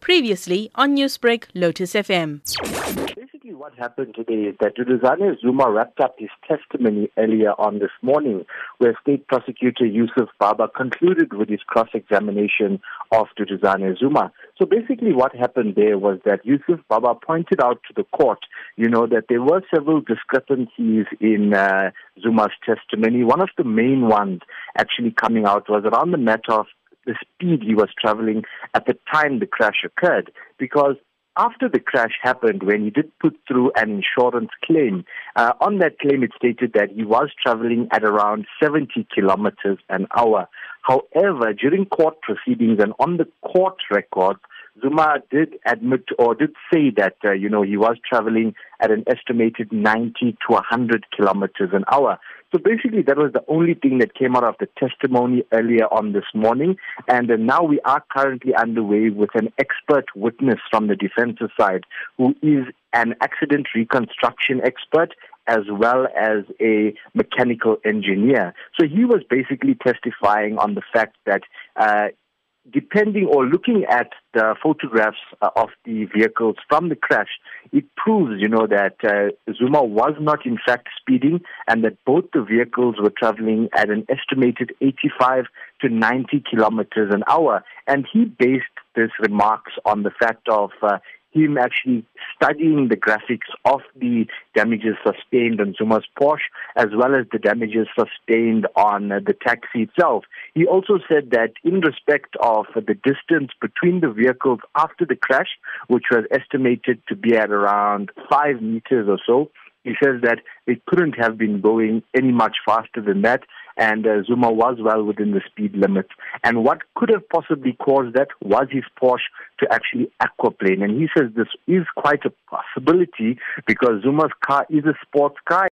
Previously on Newsbreak, Lotus FM. Basically, what happened today is that Duduzane Zuma wrapped up his testimony earlier on this morning, where State Prosecutor Yusuf Baba concluded with his cross-examination of Duduzane Zuma. So basically, what happened there was that Yusuf Baba pointed out to the court, you know, that there were several discrepancies in uh, Zuma's testimony. One of the main ones actually coming out was around the matter of the speed he was traveling at the time the crash occurred. Because after the crash happened, when he did put through an insurance claim, uh, on that claim it stated that he was traveling at around 70 kilometers an hour. However, during court proceedings and on the court records, Zuma did admit or did say that, uh, you know, he was traveling at an estimated 90 to 100 kilometers an hour. So basically, that was the only thing that came out of the testimony earlier on this morning. And now we are currently underway with an expert witness from the defensive side who is an accident reconstruction expert as well as a mechanical engineer. So he was basically testifying on the fact that uh, depending or looking at the photographs uh, of the vehicles from the crash, it proves, you know, that uh, Zuma was not in fact speeding and that both the vehicles were traveling at an estimated 85 to 90 kilometers an hour. And he based this remarks on the fact of uh, him actually studying the graphics of the damages sustained on Zuma's Porsche as well as the damages sustained on uh, the taxi itself. He also said that in respect of the distance between the vehicles after the crash, which was estimated to be at around five meters or so, he says that it couldn't have been going any much faster than that, and uh, Zuma was well within the speed limits. And what could have possibly caused that was his Porsche to actually aquaplane. And he says this is quite a possibility because Zuma's car is a sports car.